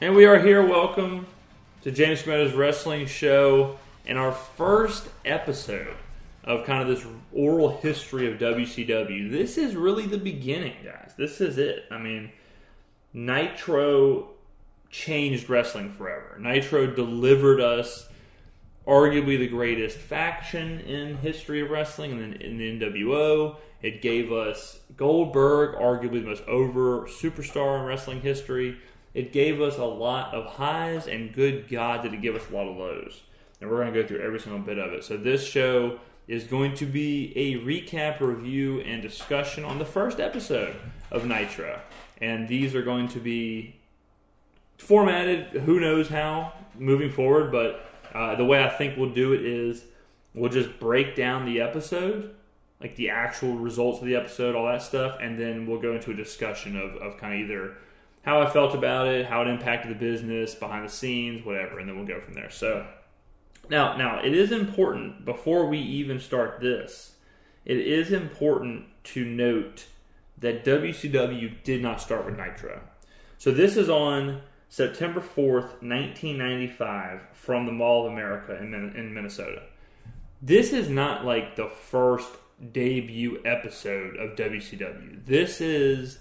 And we are here. Welcome to James Meadows Wrestling Show and our first episode of kind of this oral history of WCW. This is really the beginning, guys. This is it. I mean, Nitro changed wrestling forever. Nitro delivered us arguably the greatest faction in history of wrestling in the, in the NWO. It gave us Goldberg, arguably the most over superstar in wrestling history. It gave us a lot of highs, and good God, did it give us a lot of lows. And we're going to go through every single bit of it. So, this show is going to be a recap, review, and discussion on the first episode of Nitro. And these are going to be formatted, who knows how, moving forward, but uh, the way I think we'll do it is we'll just break down the episode, like the actual results of the episode, all that stuff, and then we'll go into a discussion of, of kind of either how I felt about it, how it impacted the business, behind the scenes, whatever, and then we'll go from there. So now, now it is important before we even start this. It is important to note that WCW did not start with Nitro. So this is on September 4th, 1995, from the Mall of America in, in Minnesota. This is not like the first debut episode of WCW. This is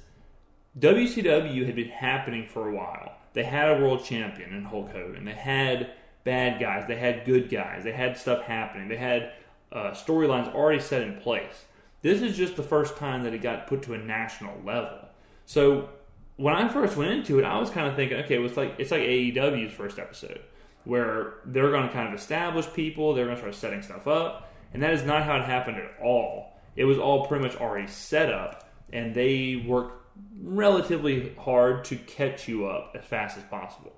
WCW had been happening for a while. They had a world champion in Hulk Hogan. They had bad guys. They had good guys. They had stuff happening. They had uh, storylines already set in place. This is just the first time that it got put to a national level. So when I first went into it, I was kind of thinking, okay, it's like it's like AEW's first episode, where they're going to kind of establish people, they're going to start setting stuff up, and that is not how it happened at all. It was all pretty much already set up, and they worked relatively hard to catch you up as fast as possible.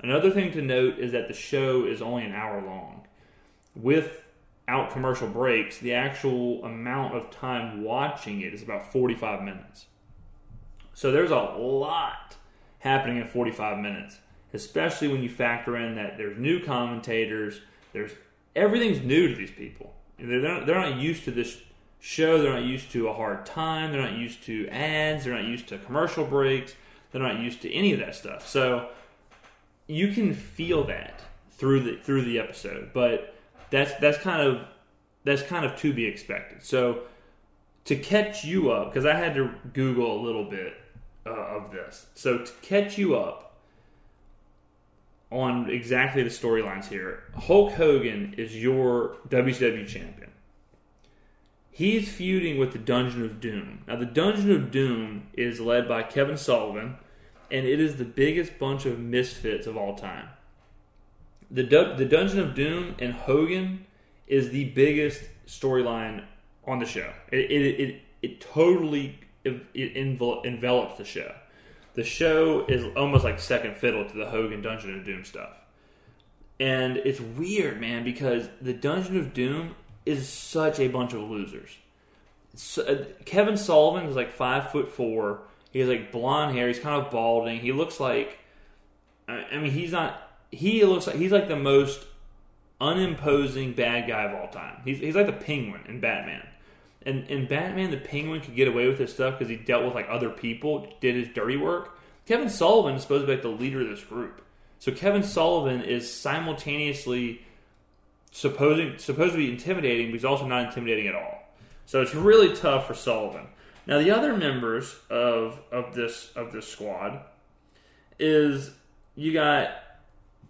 Another thing to note is that the show is only an hour long. Without commercial breaks, the actual amount of time watching it is about 45 minutes. So there's a lot happening in 45 minutes, especially when you factor in that there's new commentators, there's everything's new to these people. They're not, they're not used to this show, they're not used to a hard time, they're not used to ads, they're not used to commercial breaks, they're not used to any of that stuff. So you can feel that through the through the episode, but that's that's kind of that's kind of to be expected. So to catch you up, because I had to Google a little bit uh, of this. So to catch you up on exactly the storylines here, Hulk Hogan is your WCW champion. He's feuding with the Dungeon of Doom. Now, the Dungeon of Doom is led by Kevin Sullivan, and it is the biggest bunch of misfits of all time. The, the Dungeon of Doom and Hogan is the biggest storyline on the show. It, it, it, it totally it envelops the show. The show is almost like second fiddle to the Hogan Dungeon of Doom stuff. And it's weird, man, because the Dungeon of Doom is such a bunch of losers. So, uh, Kevin Sullivan is like five foot four. He has like blonde hair. He's kind of balding. He looks like, I mean, he's not. He looks like he's like the most unimposing bad guy of all time. He's he's like the Penguin in Batman. And and Batman, the Penguin could get away with his stuff because he dealt with like other people, did his dirty work. Kevin Sullivan is supposed to be like the leader of this group. So Kevin Sullivan is simultaneously supposing supposed to be intimidating, but he's also not intimidating at all. So it's really tough for Sullivan. Now the other members of of this of this squad is you got.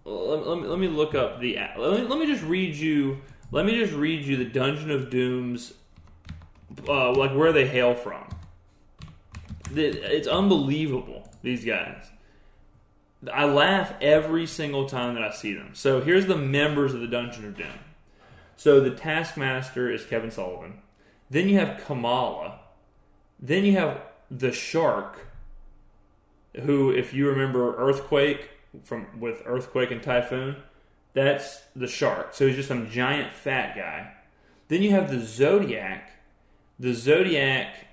Let, let, me, let me look up the. Let me, let me just read you. Let me just read you the Dungeon of Doom's uh, like where they hail from. It's unbelievable. These guys. I laugh every single time that I see them. So here's the members of the Dungeon of Doom. So the Taskmaster is Kevin Sullivan. Then you have Kamala. Then you have the Shark, who, if you remember Earthquake from with Earthquake and Typhoon, that's the Shark. So he's just some giant fat guy. Then you have the Zodiac, the Zodiac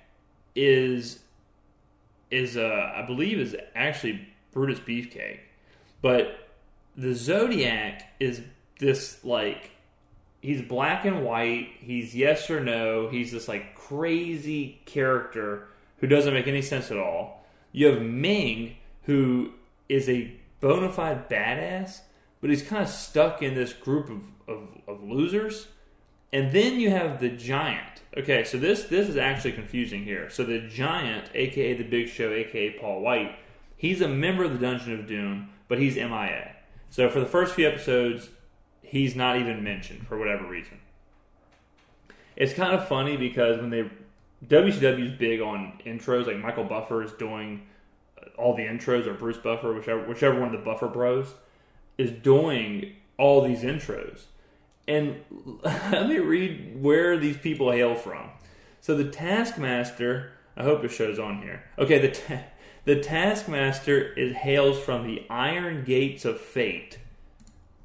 is is uh, I believe is actually Brutus Beefcake, but the Zodiac is this like he's black and white. He's yes or no. He's this like crazy character who doesn't make any sense at all. You have Ming, who is a bona fide badass, but he's kind of stuck in this group of, of, of losers. And then you have the giant. Okay, so this this is actually confusing here. So the giant, aka the Big Show, aka Paul White, he's a member of the Dungeon of Doom, but he's MIA. So for the first few episodes, he's not even mentioned for whatever reason. It's kind of funny because when they WCW is big on intros, like Michael Buffer is doing uh, all the intros, or Bruce Buffer, whichever whichever one of the Buffer Bros is doing all these intros. And let me read where these people hail from. So the Taskmaster, I hope it shows on here. Okay, the ta- the Taskmaster is hails from the Iron Gates of Fate.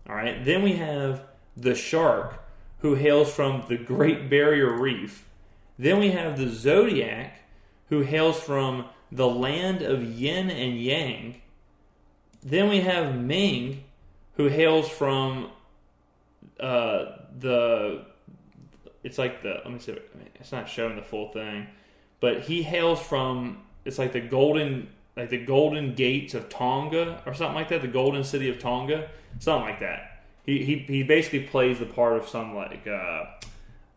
All right. Then we have the Shark, who hails from the Great Barrier Reef. Then we have the Zodiac, who hails from the land of yin and yang. Then we have Ming, who hails from uh, the. It's like the. Let me see. It's not showing the full thing, but he hails from. It's like the golden, like the golden gates of Tonga or something like that. The golden city of Tonga, something like that. He he, he basically plays the part of some like uh,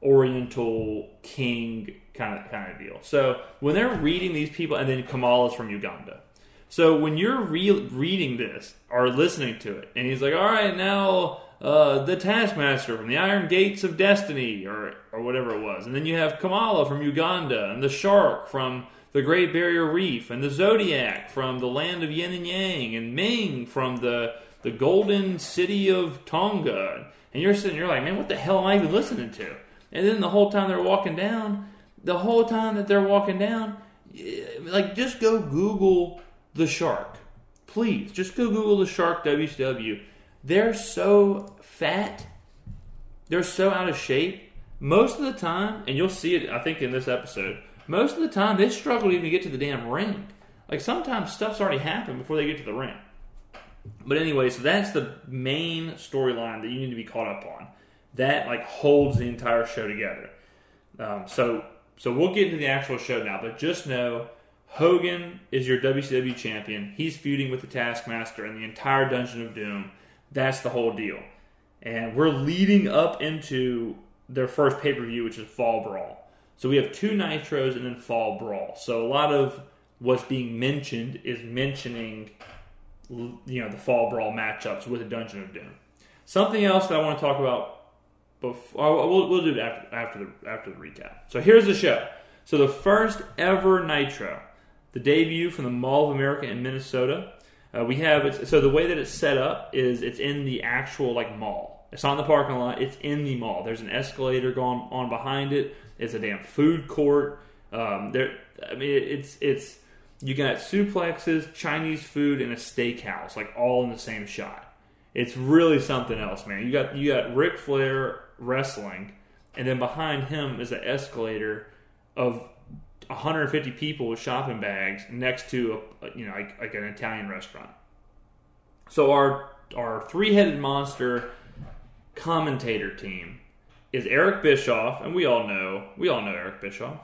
Oriental king kind of kind of deal. So when they're reading these people, and then Kamala's from Uganda. So when you're re- reading this or listening to it, and he's like, "All right, now uh, the Taskmaster from the Iron Gates of Destiny," or or whatever it was, and then you have Kamala from Uganda, and the Shark from the Great Barrier Reef, and the Zodiac from the land of Yin and Yang, and Ming from the the Golden City of Tonga, and you're sitting, you're like, "Man, what the hell am I even listening to?" And then the whole time they're walking down, the whole time that they're walking down, eh, like just go Google the shark. Please, just go Google the shark WCW. They're so fat. They're so out of shape. Most of the time, and you'll see it, I think, in this episode, most of the time they struggle to even get to the damn ring. Like sometimes stuff's already happened before they get to the ring. But anyway, so that's the main storyline that you need to be caught up on. That like holds the entire show together. Um, so so we'll get into the actual show now, but just know Hogan is your WCW champion. He's feuding with the Taskmaster and the entire Dungeon of Doom. That's the whole deal. And we're leading up into their first pay per view, which is Fall Brawl. So we have two Nitros and then Fall Brawl. So a lot of what's being mentioned is mentioning, you know, the Fall Brawl matchups with a Dungeon of Doom. Something else that I want to talk about before we'll, we'll do it after after the after the recap. So here's the show. So the first ever Nitro the debut from the Mall of America in Minnesota. Uh, we have so the way that it's set up is it's in the actual like mall. It's not in the parking lot. It's in the mall. There's an escalator going on behind it. It's a damn food court. Um, there, I mean, it's it's you got suplexes, Chinese food, and a steakhouse like all in the same shot. It's really something else, man. You got you got Ric Flair wrestling, and then behind him is an escalator of 150 people with shopping bags next to a, you know like, like an Italian restaurant. So our our three headed monster commentator team is Eric Bischoff, and we all know we all know Eric Bischoff,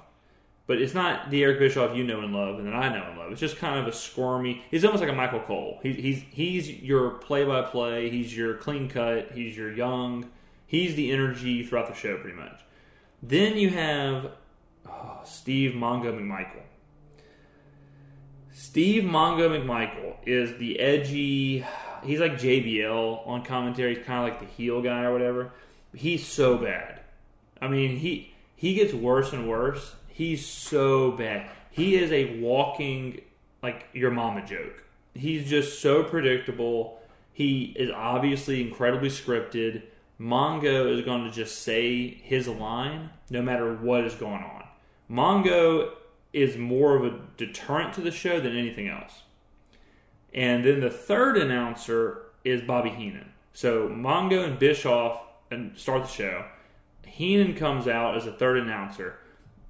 but it's not the Eric Bischoff you know and love and that I know and love. It's just kind of a squirmy. He's almost like a Michael Cole. He, he's he's your play by play. He's your clean cut. He's your young. He's the energy throughout the show, pretty much. Then you have oh, Steve Mongo McMichael. Steve Mongo McMichael is the edgy. He's like JBL on commentary. He's kind of like the heel guy or whatever. He's so bad. I mean, he he gets worse and worse. He's so bad. He is a walking like your mama joke. He's just so predictable. He is obviously incredibly scripted. Mongo is going to just say his line no matter what is going on. Mongo is more of a deterrent to the show than anything else. And then the third announcer is Bobby Heenan. So Mongo and Bischoff and start the show. Heenan comes out as the third announcer.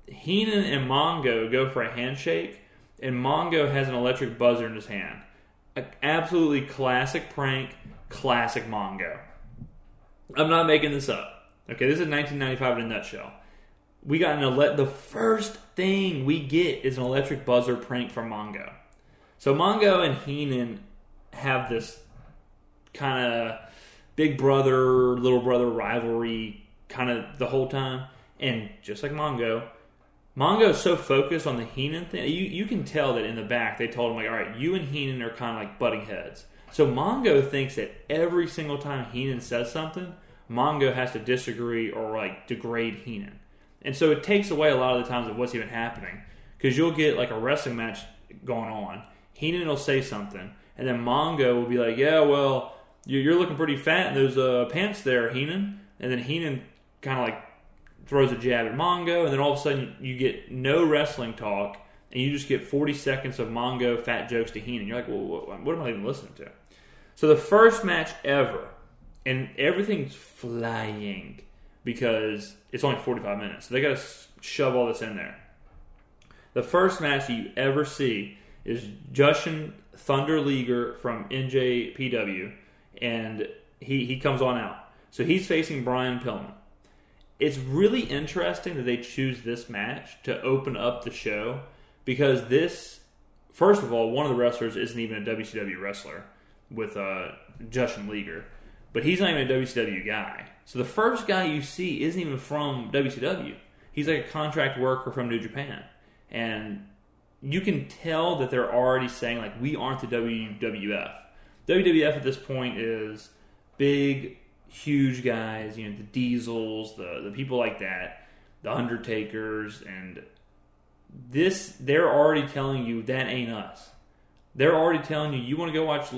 Heenan and Mongo go for a handshake, and Mongo has an electric buzzer in his hand. An absolutely classic prank, classic Mongo. I'm not making this up. Okay, this is 1995 in a nutshell we got an ele- the first thing we get is an electric buzzer prank from Mongo. So Mongo and Heenan have this kind of big brother, little brother rivalry kind of the whole time. And just like Mongo, Mongo is so focused on the Heenan thing. You, you can tell that in the back they told him, like, all right, you and Heenan are kind of like butting heads. So Mongo thinks that every single time Heenan says something, Mongo has to disagree or like degrade Heenan. And so it takes away a lot of the times of what's even happening. Because you'll get like a wrestling match going on. Heenan will say something, and then Mongo will be like, "Yeah, well, you're looking pretty fat in those uh, pants there, Heenan." And then Heenan kind of like throws a jab at Mongo, and then all of a sudden you get no wrestling talk, and you just get 40 seconds of Mongo fat jokes to Heenan. You're like, well, what, am I even listening to? So the first match ever, and everything's flying because it's only 45 minutes. So they got to shove all this in there. The first match you ever see is Jushin Thunder Liger from NJPW, and he, he comes on out. So he's facing Brian Pillman. It's really interesting that they choose this match to open up the show because this, first of all, one of the wrestlers isn't even a WCW wrestler with uh, Jushin Liger, but he's not even a WCW guy. So the first guy you see isn't even from WCW. He's like a contract worker from New Japan and you can tell that they're already saying like we aren't the WWF. WWF at this point is big, huge guys. You know the Diesels, the the people like that, the Undertakers, and this they're already telling you that ain't us. They're already telling you you want to go watch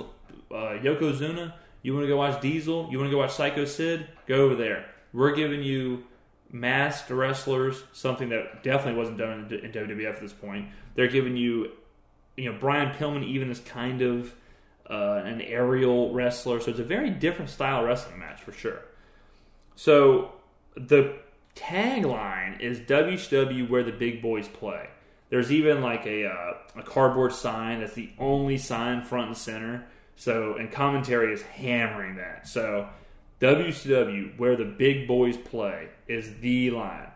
uh, Yokozuna, you want to go watch Diesel, you want to go watch Psycho Sid, go over there. We're giving you masked wrestlers, something that definitely wasn't done in WWF at this point. They're giving you, you know, Brian Pillman even is kind of uh, an aerial wrestler, so it's a very different style wrestling match for sure. So the tagline is WCW where the big boys play. There's even like a uh, a cardboard sign that's the only sign front and center. So and commentary is hammering that. So WCW, where the big boys play, is the line.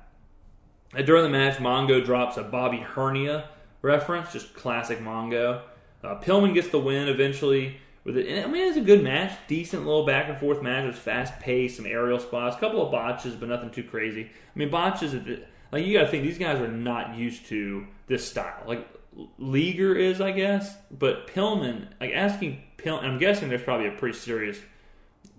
And during the match, Mongo drops a Bobby Hernia reference, just classic Mongo. Uh, Pillman gets the win eventually. With it, I mean, it's a good match, decent little back and forth match. It was fast paced, some aerial spots, a couple of botches, but nothing too crazy. I mean, botches, like you got to think these guys are not used to this style. Like Liger is, I guess, but Pillman, like asking Pillman, I'm guessing there's probably a pretty serious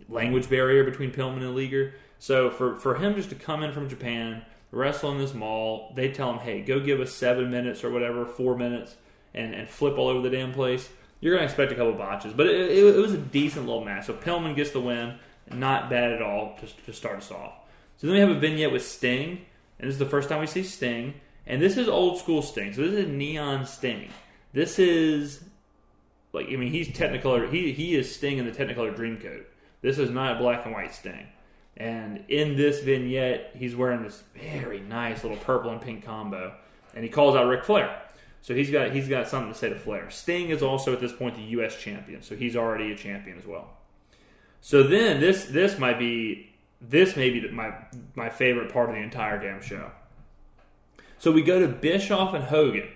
language barrier between Pillman and Liger. So for, for him just to come in from Japan, wrestle in this mall, they tell him, hey, go give us seven minutes or whatever, four minutes, and, and flip all over the damn place. You're going to expect a couple botches. But it, it, it, was a decent little match. So Pillman gets the win. Not bad at all to, to start us off. So then we have a vignette with Sting. And this is the first time we see Sting. And this is old school Sting. So this is a neon Sting. This is like I mean he's Technicolor. He he is Sting in the Technicolor Dreamcoat. This is not a black and white Sting. And in this vignette, he's wearing this very nice little purple and pink combo, and he calls out Ric Flair. So he's got he's got something to say to Flair. Sting is also at this point the U.S. champion, so he's already a champion as well. So then this this might be this may be my my favorite part of the entire damn show. So we go to Bischoff and Hogan.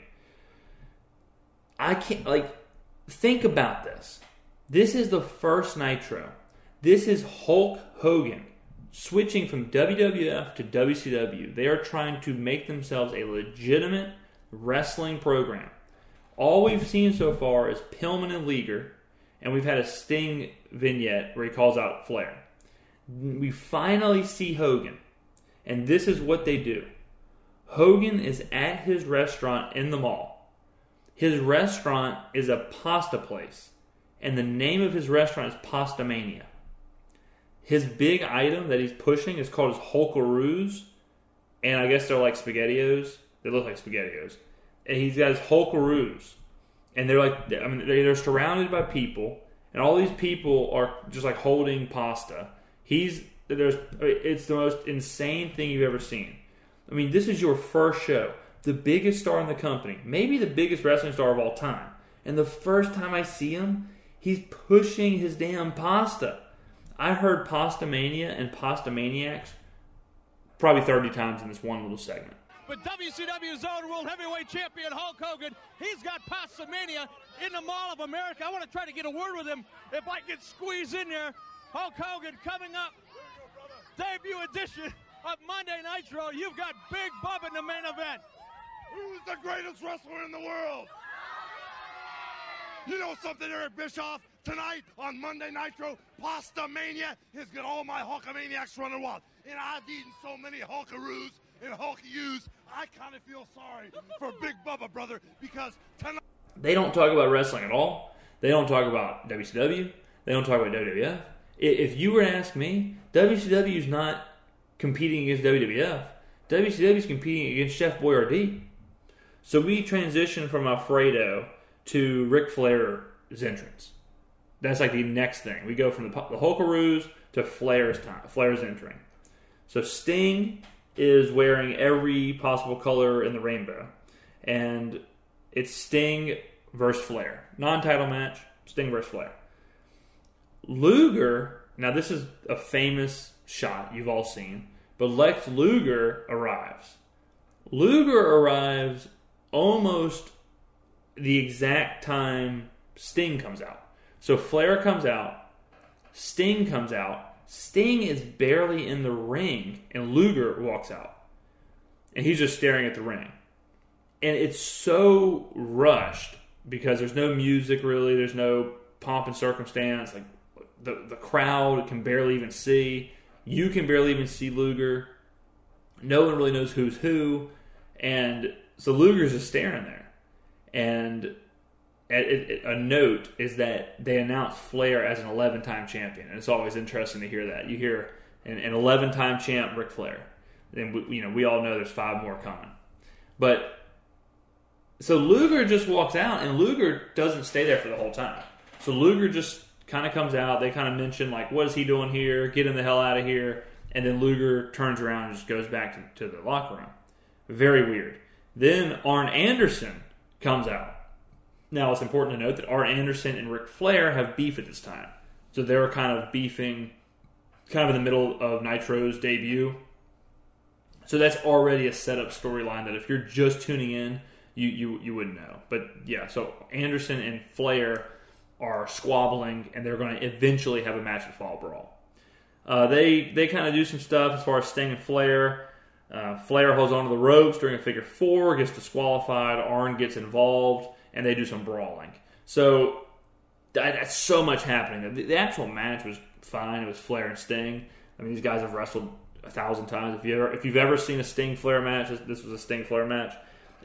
I can't like think about this. This is the first Nitro. This is Hulk Hogan switching from WWF to WCW. They are trying to make themselves a legitimate wrestling program. All we've seen so far is Pillman and Liger, and we've had a Sting vignette where he calls out Flair. We finally see Hogan, and this is what they do. Hogan is at his restaurant in the mall. His restaurant is a pasta place, and the name of his restaurant is Pasta Mania. His big item that he's pushing is called his Hulkaroos, and I guess they're like SpaghettiOs. They look like SpaghettiOs, and he's got his Hulkaroos, and they're like, I mean, they're surrounded by people, and all these people are just like holding pasta. He's there's it's the most insane thing you've ever seen. I mean, this is your first show, the biggest star in the company, maybe the biggest wrestling star of all time, and the first time I see him, he's pushing his damn pasta. I heard Pasta Mania and Pasta Maniacs probably 30 times in this one little segment. But WCW's own World Heavyweight Champion Hulk Hogan, he's got Pasta Mania. in the Mall of America. I want to try to get a word with him if I can squeeze in there. Hulk Hogan coming up. Debut edition of Monday Nitro. You've got Big Bub in the main event. Who's the greatest wrestler in the world? You know something, Eric Bischoff? Tonight on Monday Nitro, Pasta Mania is got all my Hulkamaniacs running wild. And I've eaten so many Hulkaroos and Hulkyous, I kind of feel sorry for Big Bubba, brother, because tonight. They don't talk about wrestling at all. They don't talk about WCW. They don't talk about WWF. If you were to ask me, WCW is not competing against WWF. WCW is competing against Chef Boyardee. So we transition from Alfredo to Ric Flair's entrance. That's like the next thing. We go from the, the Hulkaroos to Flair's time. Flair's entering. So Sting is wearing every possible color in the rainbow, and it's Sting versus Flair, non-title match. Sting versus Flair. Luger. Now this is a famous shot you've all seen, but Lex Luger arrives. Luger arrives almost the exact time Sting comes out. So Flair comes out, Sting comes out, Sting is barely in the ring, and Luger walks out. And he's just staring at the ring. And it's so rushed because there's no music really, there's no pomp and circumstance. Like the, the crowd can barely even see. You can barely even see Luger. No one really knows who's who. And so Luger's just staring there. And a note is that they announced Flair as an 11 time champion. And it's always interesting to hear that. You hear an 11 time champ, Ric Flair. And we, you know, we all know there's five more coming. But so Luger just walks out, and Luger doesn't stay there for the whole time. So Luger just kind of comes out. They kind of mention, like, what is he doing here? Get him the hell out of here. And then Luger turns around and just goes back to, to the locker room. Very weird. Then Arn Anderson comes out. Now, it's important to note that Arn Anderson and Ric Flair have beef at this time. So they were kind of beefing kind of in the middle of Nitro's debut. So that's already a setup storyline that if you're just tuning in, you, you, you wouldn't know. But yeah, so Anderson and Flair are squabbling, and they're going to eventually have a match at Fall Brawl. Uh, they they kind of do some stuff as far as Sting and Flair. Uh, Flair holds onto the ropes during a figure four, gets disqualified. Arn gets involved, and they do some brawling. So that, that's so much happening. The, the, actual match was fine. It was Flair and Sting. I mean, these guys have wrestled a thousand times. If you ever, if you've ever seen a Sting Flair match, this, this was a Sting Flair match.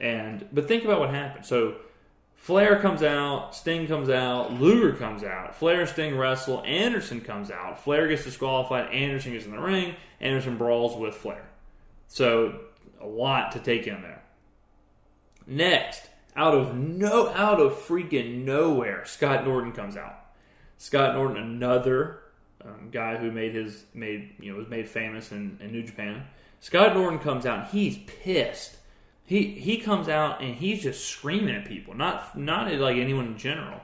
And but think about what happened. So Flair comes out, Sting comes out, Luger comes out, Flair and Sting wrestle, Anderson comes out, Flair gets disqualified, Anderson gets in the ring, Anderson brawls with Flair. So a lot to take in there. Next, out of no out of freaking nowhere, Scott Norton comes out. Scott Norton, another um, guy who made his made you know was made famous in, in New Japan. Scott Norton comes out. he's pissed. He he comes out and he's just screaming at people. Not not at like anyone in general.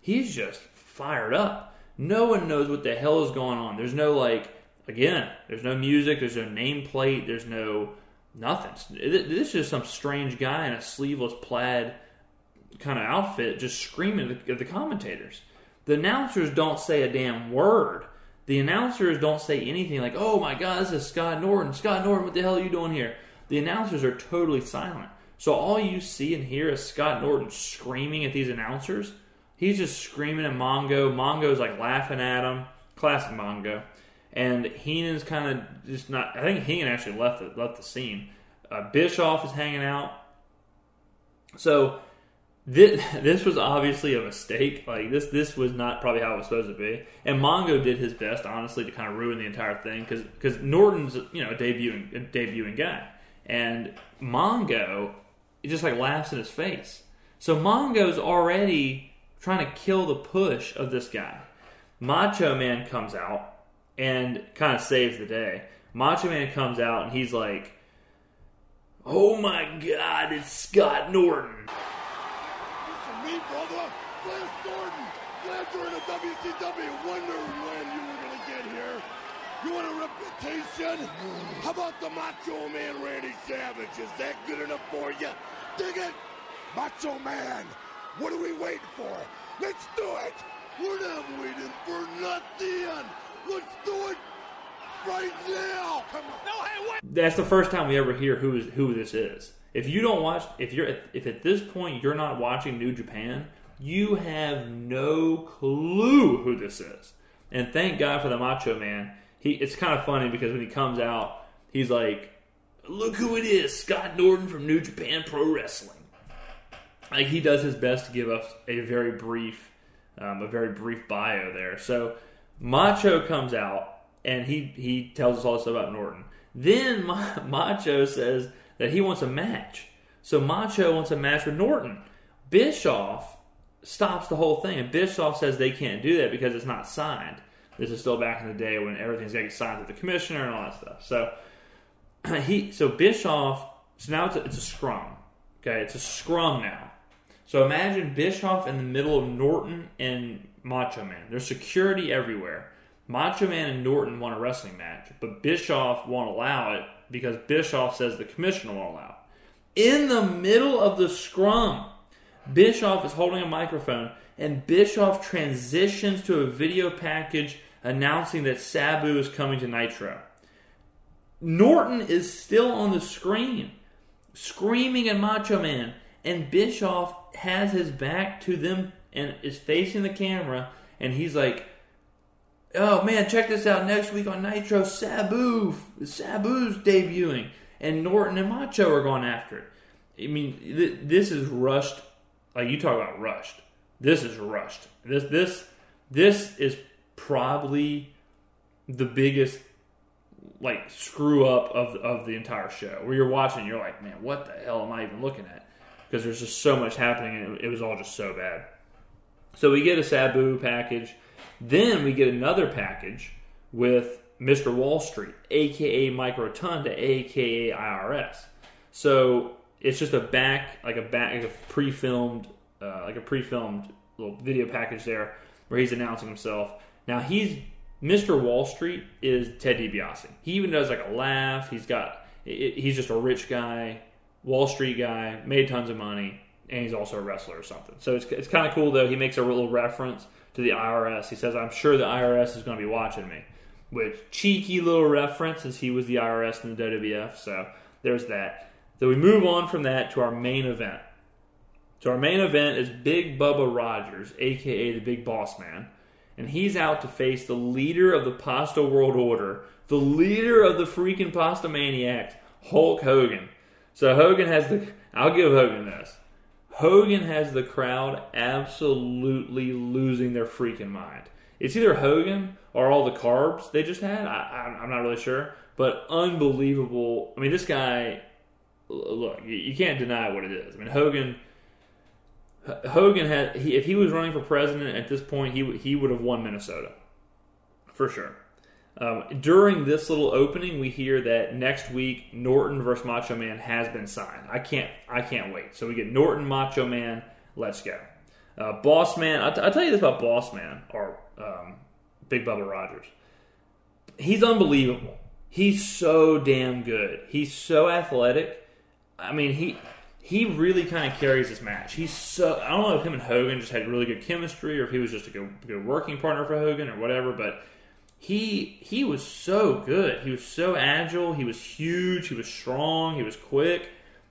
He's just fired up. No one knows what the hell is going on. There's no like Again, there's no music, there's no nameplate, there's no nothing. This is just some strange guy in a sleeveless plaid kind of outfit just screaming at the commentators. The announcers don't say a damn word. The announcers don't say anything like, oh my God, this is Scott Norton. Scott Norton, what the hell are you doing here? The announcers are totally silent. So all you see and hear is Scott Norton screaming at these announcers. He's just screaming at Mongo. Mongo's like laughing at him. Classic Mongo and Heenan's kind of just not. I think Heenan actually left the, left the scene. Uh, Bischoff is hanging out. So this, this was obviously a mistake. Like this this was not probably how it was supposed to be. And Mongo did his best, honestly, to kind of ruin the entire thing because because Norton's you know a debuting a debuting guy, and Mongo just like laughs in his face. So Mongo's already trying to kill the push of this guy. Macho Man comes out and kind of saves the day. Macho Man comes out and he's like, "Oh my God, it's Scott Norton." Listen, me, brother, Flash Norton. Glad you're in the WCW. Wonder when you were gonna get here. You want a reputation? How about the Macho Man Randy Savage? Is that good enough for you? Dig it, Macho Man. What are we waiting for? Let's do it! We're not waiting for nothing! Let's do it right now! Come on! No, hey, wait! That's the first time we ever hear who is who this is. If you don't watch, if you're if at this point you're not watching New Japan, you have no clue who this is. And thank God for the Macho Man. He it's kind of funny because when he comes out, he's like, "Look who it is, Scott Norton from New Japan Pro Wrestling." Like he does his best to give us a very brief, um, a very brief bio there. So Macho comes out and he he tells us all this about Norton. Then Ma- Macho says that he wants a match. So Macho wants a match with Norton. Bischoff stops the whole thing, and Bischoff says they can't do that because it's not signed. This is still back in the day when everything's getting signed with the commissioner and all that stuff. So he, so Bischoff, so now it's a, it's a scrum. Okay, it's a scrum now. So imagine Bischoff in the middle of Norton and Macho Man. There's security everywhere. Macho Man and Norton want a wrestling match, but Bischoff won't allow it because Bischoff says the commissioner won't allow it. In the middle of the scrum, Bischoff is holding a microphone, and Bischoff transitions to a video package announcing that Sabu is coming to Nitro. Norton is still on the screen, screaming at Macho Man, and Bischoff has his back to them and is facing the camera, and he's like, "Oh man, check this out! Next week on Nitro, Sabu, Sabu's debuting, and Norton and Macho are going after it." I mean, th- this is rushed. Like you talk about rushed. This is rushed. This this this is probably the biggest like screw up of of the entire show. Where you're watching, you're like, man, what the hell am I even looking at? Because there's just so much happening, and it, it was all just so bad. So we get a Sabu package, then we get another package with Mr. Wall Street, aka Mike Rotunda, aka IRS. So it's just a back, like a back, like a pre-filmed, uh, like a pre-filmed little video package there where he's announcing himself. Now he's Mr. Wall Street is Ted DiBiase. He even does like a laugh. He's got he's just a rich guy, Wall Street guy, made tons of money, and he's also a wrestler or something. So it's it's kind of cool though. He makes a little reference to the IRS. He says, "I'm sure the IRS is going to be watching me," which cheeky little reference since he was the IRS in the WWF. So there's that. So we move on from that to our main event. So our main event is Big Bubba Rogers, aka the Big Boss Man and he's out to face the leader of the Pasta World Order, the leader of the freaking Pasta Maniacs, Hulk Hogan. So Hogan has the. I'll give Hogan this. Hogan has the crowd absolutely losing their freaking mind. It's either Hogan or all the carbs they just had. I, am not really sure, but unbelievable. I mean, this guy. Look, you can't deny what it is. I mean, Hogan Hogan had he, if he was running for president at this point, he he would have won Minnesota for sure. Um, during this little opening, we hear that next week Norton versus Macho Man has been signed. I can't I can't wait. So we get Norton Macho Man. Let's go. Uh, Boss Man. I'll, t- I'll, tell you this about Boss Man or um, Big Bubba Rogers. He's unbelievable. He's so damn good. He's so athletic. I mean, he he really kind of carries this match. He's so I don't know if him and Hogan just had really good chemistry or if he was just a good, good working partner for Hogan or whatever, but he he was so good. He was so agile. He was huge. He was strong. He was quick.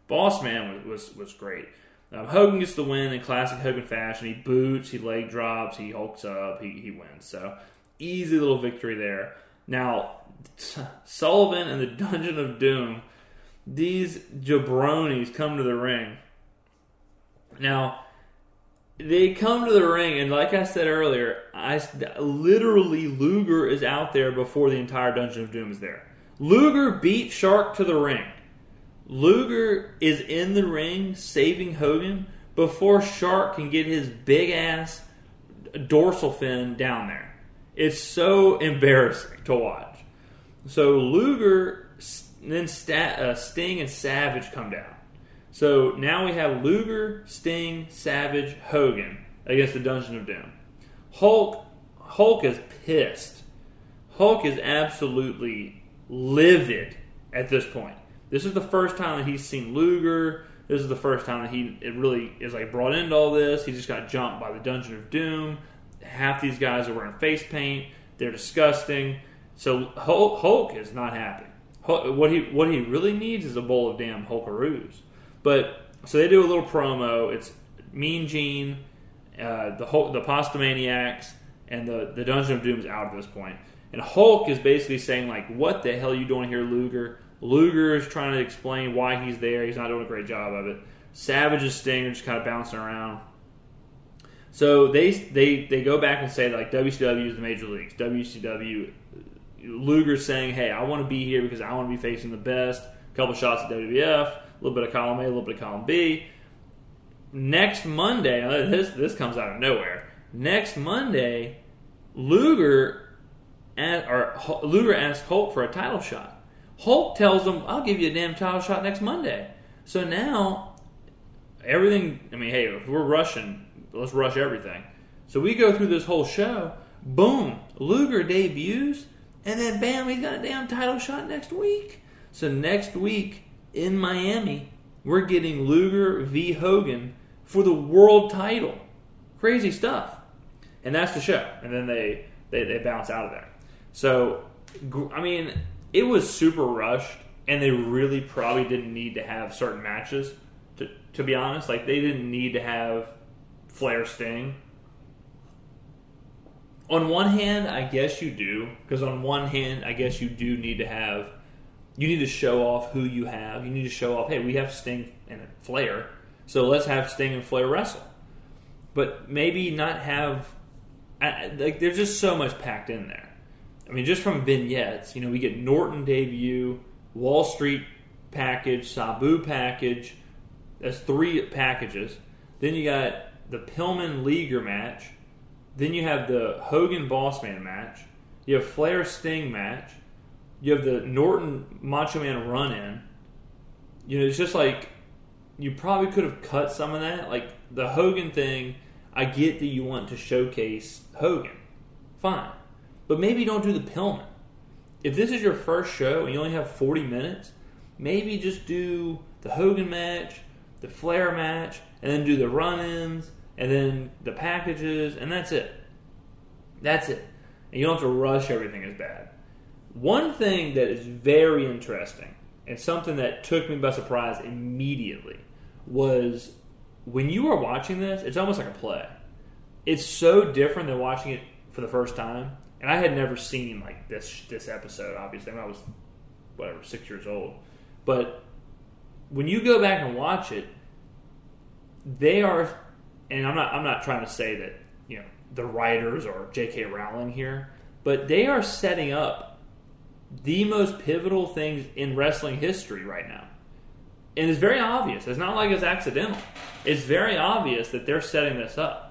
Boss man was was, was great. Um, Hogan gets the win in classic Hogan fashion. He boots, he leg drops, he hulks up, he, he wins. So easy little victory there. Now Sullivan and the Dungeon of Doom these jabronis come to the ring. Now, they come to the ring, and like I said earlier, I literally Luger is out there before the entire Dungeon of Doom is there. Luger beat Shark to the ring. Luger is in the ring saving Hogan before Shark can get his big ass dorsal fin down there. It's so embarrassing to watch. So Luger then uh, Sting and Savage come down. So now we have Luger, Sting, Savage, Hogan against the Dungeon of Doom. Hulk, Hulk is pissed. Hulk is absolutely livid at this point. This is the first time that he's seen Luger, This is the first time that he it really is like brought into all this. He just got jumped by the Dungeon of Doom. Half these guys are wearing face paint. They're disgusting. So Hulk, Hulk is not happy. Hulk, what he what he really needs is a bowl of damn Hulkaroos. But so they do a little promo. It's Mean Gene, uh, the Hulk, the Pasta Maniacs, and the the Dungeon of Doom is out at this point. And Hulk is basically saying like, "What the hell are you doing here, Luger?" Luger is trying to explain why he's there. He's not doing a great job of it. Savage and Sting just kind of bouncing around. So they they they go back and say like WCW is the major leagues. WCW Luger's saying, "Hey, I want to be here because I want to be facing the best." A couple shots at WWF, a little bit of column A, a little bit of column B. Next Monday, uh, this this comes out of nowhere. Next Monday, Luger or Luger asks Hulk for a title shot. Hulk tells him, "I'll give you a damn title shot next Monday." So now everything. I mean, hey, if we're rushing, let's rush everything. So we go through this whole show. Boom, Luger debuts, and then bam, he's got a damn title shot next week. So next week in Miami, we're getting Luger v Hogan for the world title. Crazy stuff. And that's the show. And then they, they, they bounce out of there. So, I mean, it was super rushed, and they really probably didn't need to have certain matches. To, to be honest, like they didn't need to have Flair Sting. On one hand, I guess you do, because on one hand, I guess you do need to have, you need to show off who you have. You need to show off, hey, we have Sting and Flair, so let's have Sting and Flair wrestle. But maybe not have, like, there's just so much packed in there. I mean, just from vignettes, you know, we get Norton debut, Wall Street package, Sabu package. That's three packages. Then you got the Pillman Liger match. Then you have the Hogan Bossman match. You have Flair Sting match. You have the Norton Macho Man run in. You know, it's just like you probably could have cut some of that. Like the Hogan thing, I get that you want to showcase Hogan. Fine. But maybe don't do the Pillman. If this is your first show and you only have 40 minutes, maybe just do the Hogan match, the Flair match, and then do the run ins, and then the packages, and that's it. That's it. And you don't have to rush everything as bad. One thing that is very interesting, and something that took me by surprise immediately, was when you are watching this, it's almost like a play. It's so different than watching it for the first time and I had never seen like this this episode. Obviously, when I was whatever six years old, but when you go back and watch it, they are, and I'm not I'm not trying to say that you know the writers or J.K. Rowling here, but they are setting up the most pivotal things in wrestling history right now. And it's very obvious. It's not like it's accidental. It's very obvious that they're setting this up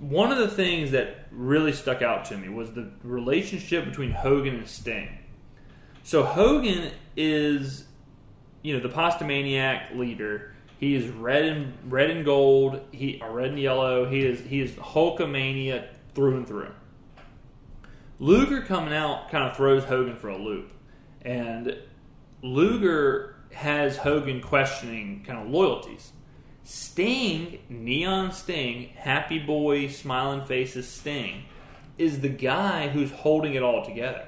one of the things that really stuck out to me was the relationship between Hogan and Sting. So Hogan is, you know, the Pasta Maniac leader. He is red and red and gold. He or red and yellow. He is he is Hulkamania through and through. Luger coming out kind of throws Hogan for a loop, and Luger has Hogan questioning kind of loyalties. Sting, Neon Sting, happy boy, smiling faces Sting, is the guy who's holding it all together.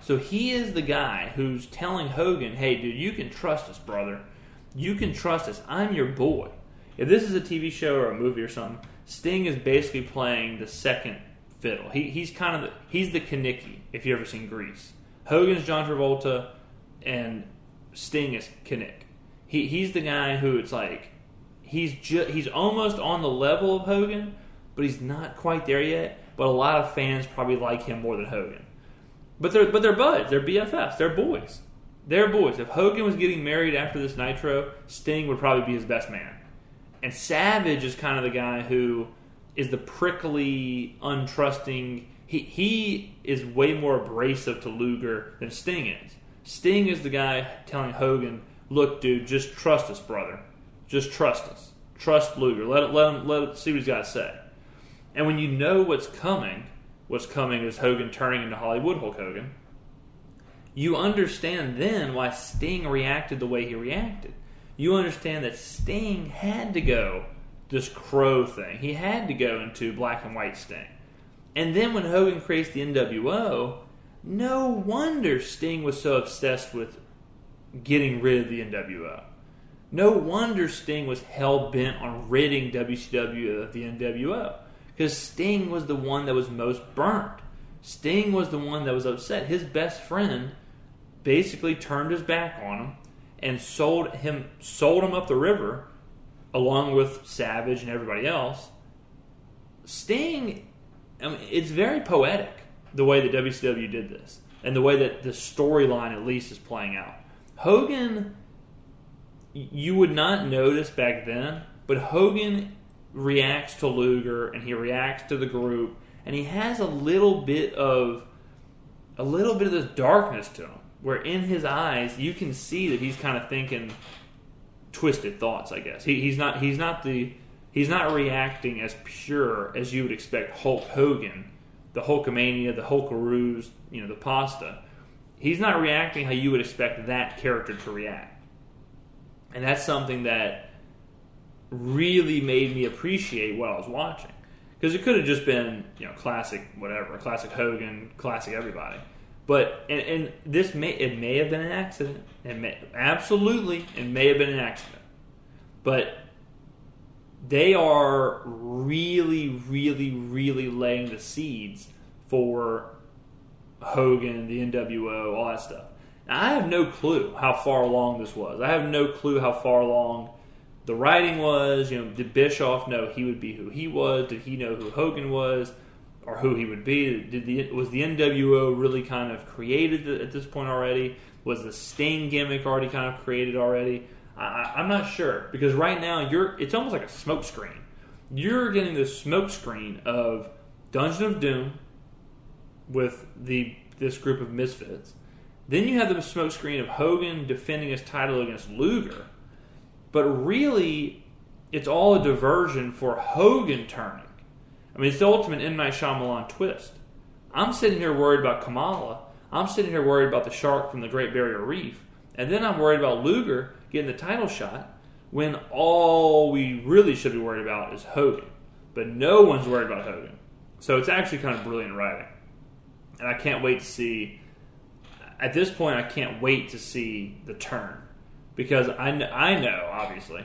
So he is the guy who's telling Hogan, hey, dude, you can trust us, brother. You can trust us. I'm your boy. If this is a TV show or a movie or something, Sting is basically playing the second fiddle. He, he's kind of the, he's the Kenickie, if you ever seen Grease. Hogan's John Travolta, and Sting is Kinnick. He, he's the guy who it's like, he's ju- he's almost on the level of Hogan, but he's not quite there yet. But a lot of fans probably like him more than Hogan. But they're but they're buds, they're BFFs, they're boys, they're boys. If Hogan was getting married after this Nitro, Sting would probably be his best man. And Savage is kind of the guy who is the prickly, untrusting. He he is way more abrasive to Luger than Sting is. Sting is the guy telling Hogan, "Look, dude, just trust us, brother." Just trust us. Trust Luger. Let let him let see what he's got to say. And when you know what's coming, what's coming is Hogan turning into Hollywood Hulk Hogan. You understand then why Sting reacted the way he reacted. you understand that Sting had to go this crow thing. He had to go into black and white Sting. And then when Hogan creates the NWO, no wonder Sting was so obsessed with getting rid of the NWO. No wonder Sting was hell bent on ridding WCW of the NWO. Because Sting was the one that was most burnt. Sting was the one that was upset. His best friend basically turned his back on him and sold him sold him up the river along with Savage and everybody else. Sting I mean, it's very poetic the way that WCW did this and the way that the storyline at least is playing out. Hogan you would not notice back then, but Hogan reacts to Luger and he reacts to the group and he has a little bit of a little bit of this darkness to him where in his eyes you can see that he's kind of thinking twisted thoughts i guess. He, he's not he's not the he's not reacting as pure as you would expect hulk hogan the hulkamania the hulkaroos you know the pasta. He's not reacting how you would expect that character to react. And that's something that really made me appreciate what i was watching. Because it could have just been you know classic whatever classic hogan classic everybody but and, and this may it may have been an accident. It may absolutely it may have been an accident. But they are really, really, really laying the seeds for Hogan, the NWO, all that stuff. Now, I have no clue how far along this was. I have no clue how far along the writing was. You know, did Bischoff know he would be who he was? Did he know who Hogan was? Or who he would be. Did the was the NWO really kind of created at this point already? Was the Sting gimmick already kind of created already? I, am not sure because right now you're it's almost like a smokescreen. You're getting the smokescreen of Dungeon of Doom with the this group of misfits. Then you have the smokescreen of Hogan defending his title against Luger. But really, it's all a diversion for Hogan turning. I mean, it's the ultimate M. Night Shyamalan twist. I'm sitting here worried about Kamala. I'm sitting here worried about the shark from the Great Barrier Reef. And then I'm worried about Luger getting the title shot when all we really should be worried about is Hogan. But no one's worried about Hogan. So it's actually kind of brilliant writing. And I can't wait to see. At this point, I can't wait to see the turn. Because I, I know, obviously,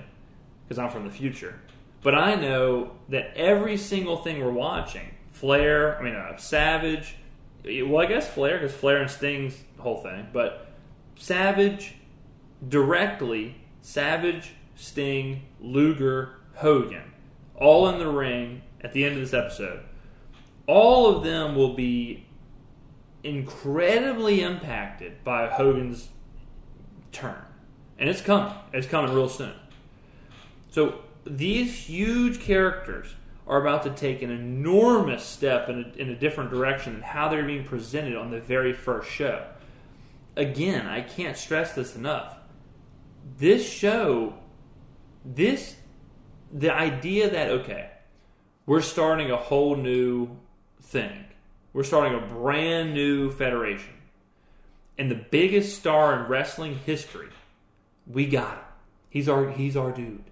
because I'm from the future, but I know that every single thing we're watching, Flair, I mean, uh, Savage, well, I guess Flair, because Flair and Sting's whole thing, but Savage, directly, Savage, Sting, Luger, Hogan, all in the ring at the end of this episode. All of them will be incredibly impacted by Hogan's turn. And it's coming. It's coming real soon. So these huge characters are about to take an enormous step in a, in a different direction than how they're being presented on the very first show. Again, I can't stress this enough. This show, this, the idea that, okay, we're starting a whole new thing, we're starting a brand new federation, and the biggest star in wrestling history, we got him. He's our, he's our dude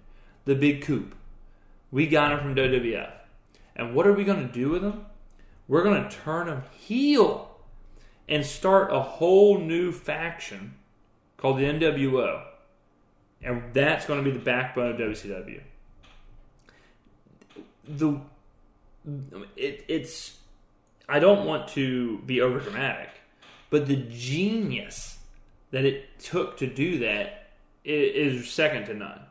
the big coup. We got him from WWF. And what are we going to do with him? We're going to turn him heel and start a whole new faction called the NWO. And that's going to be the backbone of WCW. The it, it's I don't want to be over dramatic, but the genius that it took to do that is second to none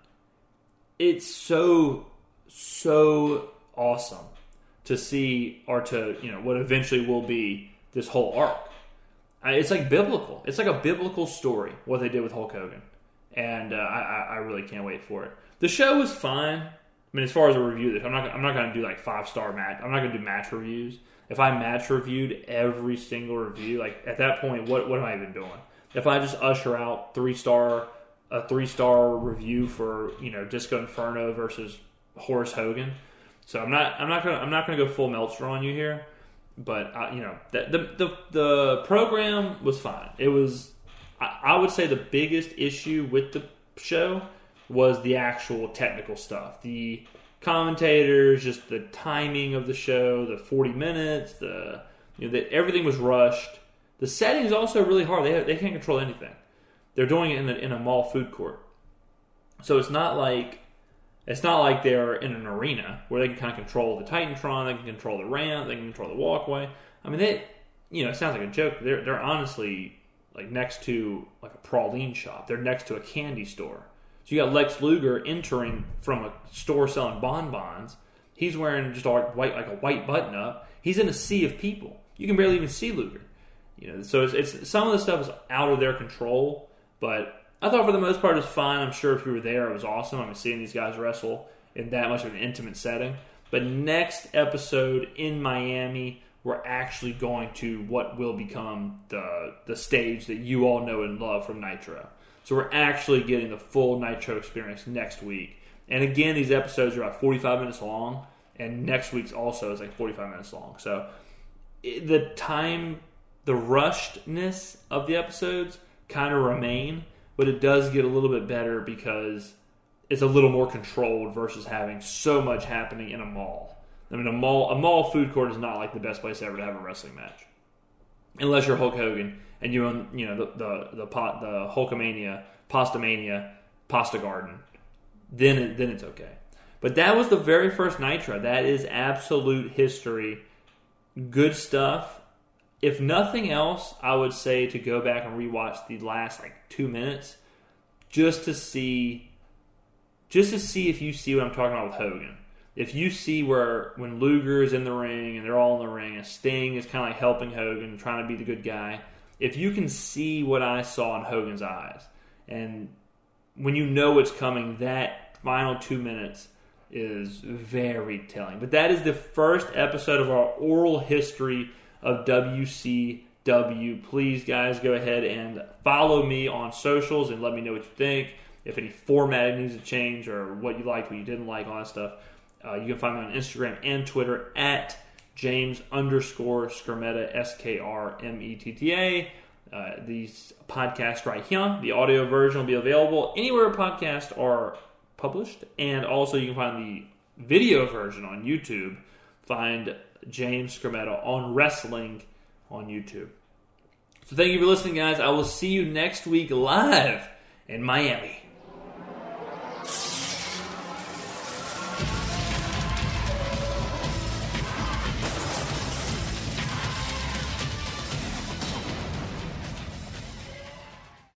it's so so awesome to see or to you know what eventually will be this whole arc. It's like biblical. It's like a biblical story what they did with Hulk Hogan, and uh, I, I really can't wait for it. The show was fine. I mean, as far as a review, I'm not I'm not going to do like five star match. I'm not going to do match reviews. If I match reviewed every single review, like at that point, what what am I even doing? If I just usher out three star a three star review for you know Disco Inferno versus Horace Hogan. So I'm not I'm not gonna I'm not gonna go full Meltzer on you here, but uh, you know the, the, the the program was fine. It was I, I would say the biggest issue with the show was the actual technical stuff. The commentators, just the timing of the show, the 40 minutes, the you know, that everything was rushed. The setting is also really hard. They, they can't control anything. They're doing it in, the, in a mall food court. So it's not like it's not like they're in an arena where they can kind of control the Titantron, they can control the ramp, they can control the walkway. I mean, they, you know, it sounds like a joke. They're they're honestly like next to like a praline shop. They're next to a candy store. So you got Lex Luger entering from a store selling bonbons. He's wearing just a white like a white button up. He's in a sea of people. You can barely even see Luger. You know, so it's, it's some of the stuff is out of their control, but I thought for the most part it was fine. I'm sure if you were there, it was awesome. I mean, seeing these guys wrestle in that much of an intimate setting. But next episode in Miami, we're actually going to what will become the the stage that you all know and love from Nitro. So we're actually getting the full Nitro experience next week. And again, these episodes are about 45 minutes long, and next week's also is like 45 minutes long. So the time, the rushedness of the episodes kind of remain but it does get a little bit better because it's a little more controlled versus having so much happening in a mall. I mean, a mall a mall food court is not like the best place ever to have a wrestling match, unless you're Hulk Hogan and you own you know the the the pot the Hulkamania, Pastamania, Pasta Garden. Then then it's okay. But that was the very first Nitro. That is absolute history. Good stuff if nothing else, I would say to go back and rewatch the last like two minutes just to see just to see if you see what I'm talking about with Hogan. If you see where when Luger is in the ring and they're all in the ring, and Sting is kind of like helping Hogan, trying to be the good guy. If you can see what I saw in Hogan's eyes, and when you know what's coming, that final two minutes is very telling. But that is the first episode of our oral history of WCW. Please, guys, go ahead and follow me on socials and let me know what you think. If any formatting needs to change or what you liked, what you didn't like, all that stuff. Uh, you can find me on Instagram and Twitter at James underscore Skrmetta, S K R M E T T A. Uh, these podcasts right here, the audio version will be available anywhere podcasts are published, and also you can find the video version on YouTube. Find James Skrmetta on wrestling on YouTube. So thank you for listening, guys. I will see you next week live in Miami.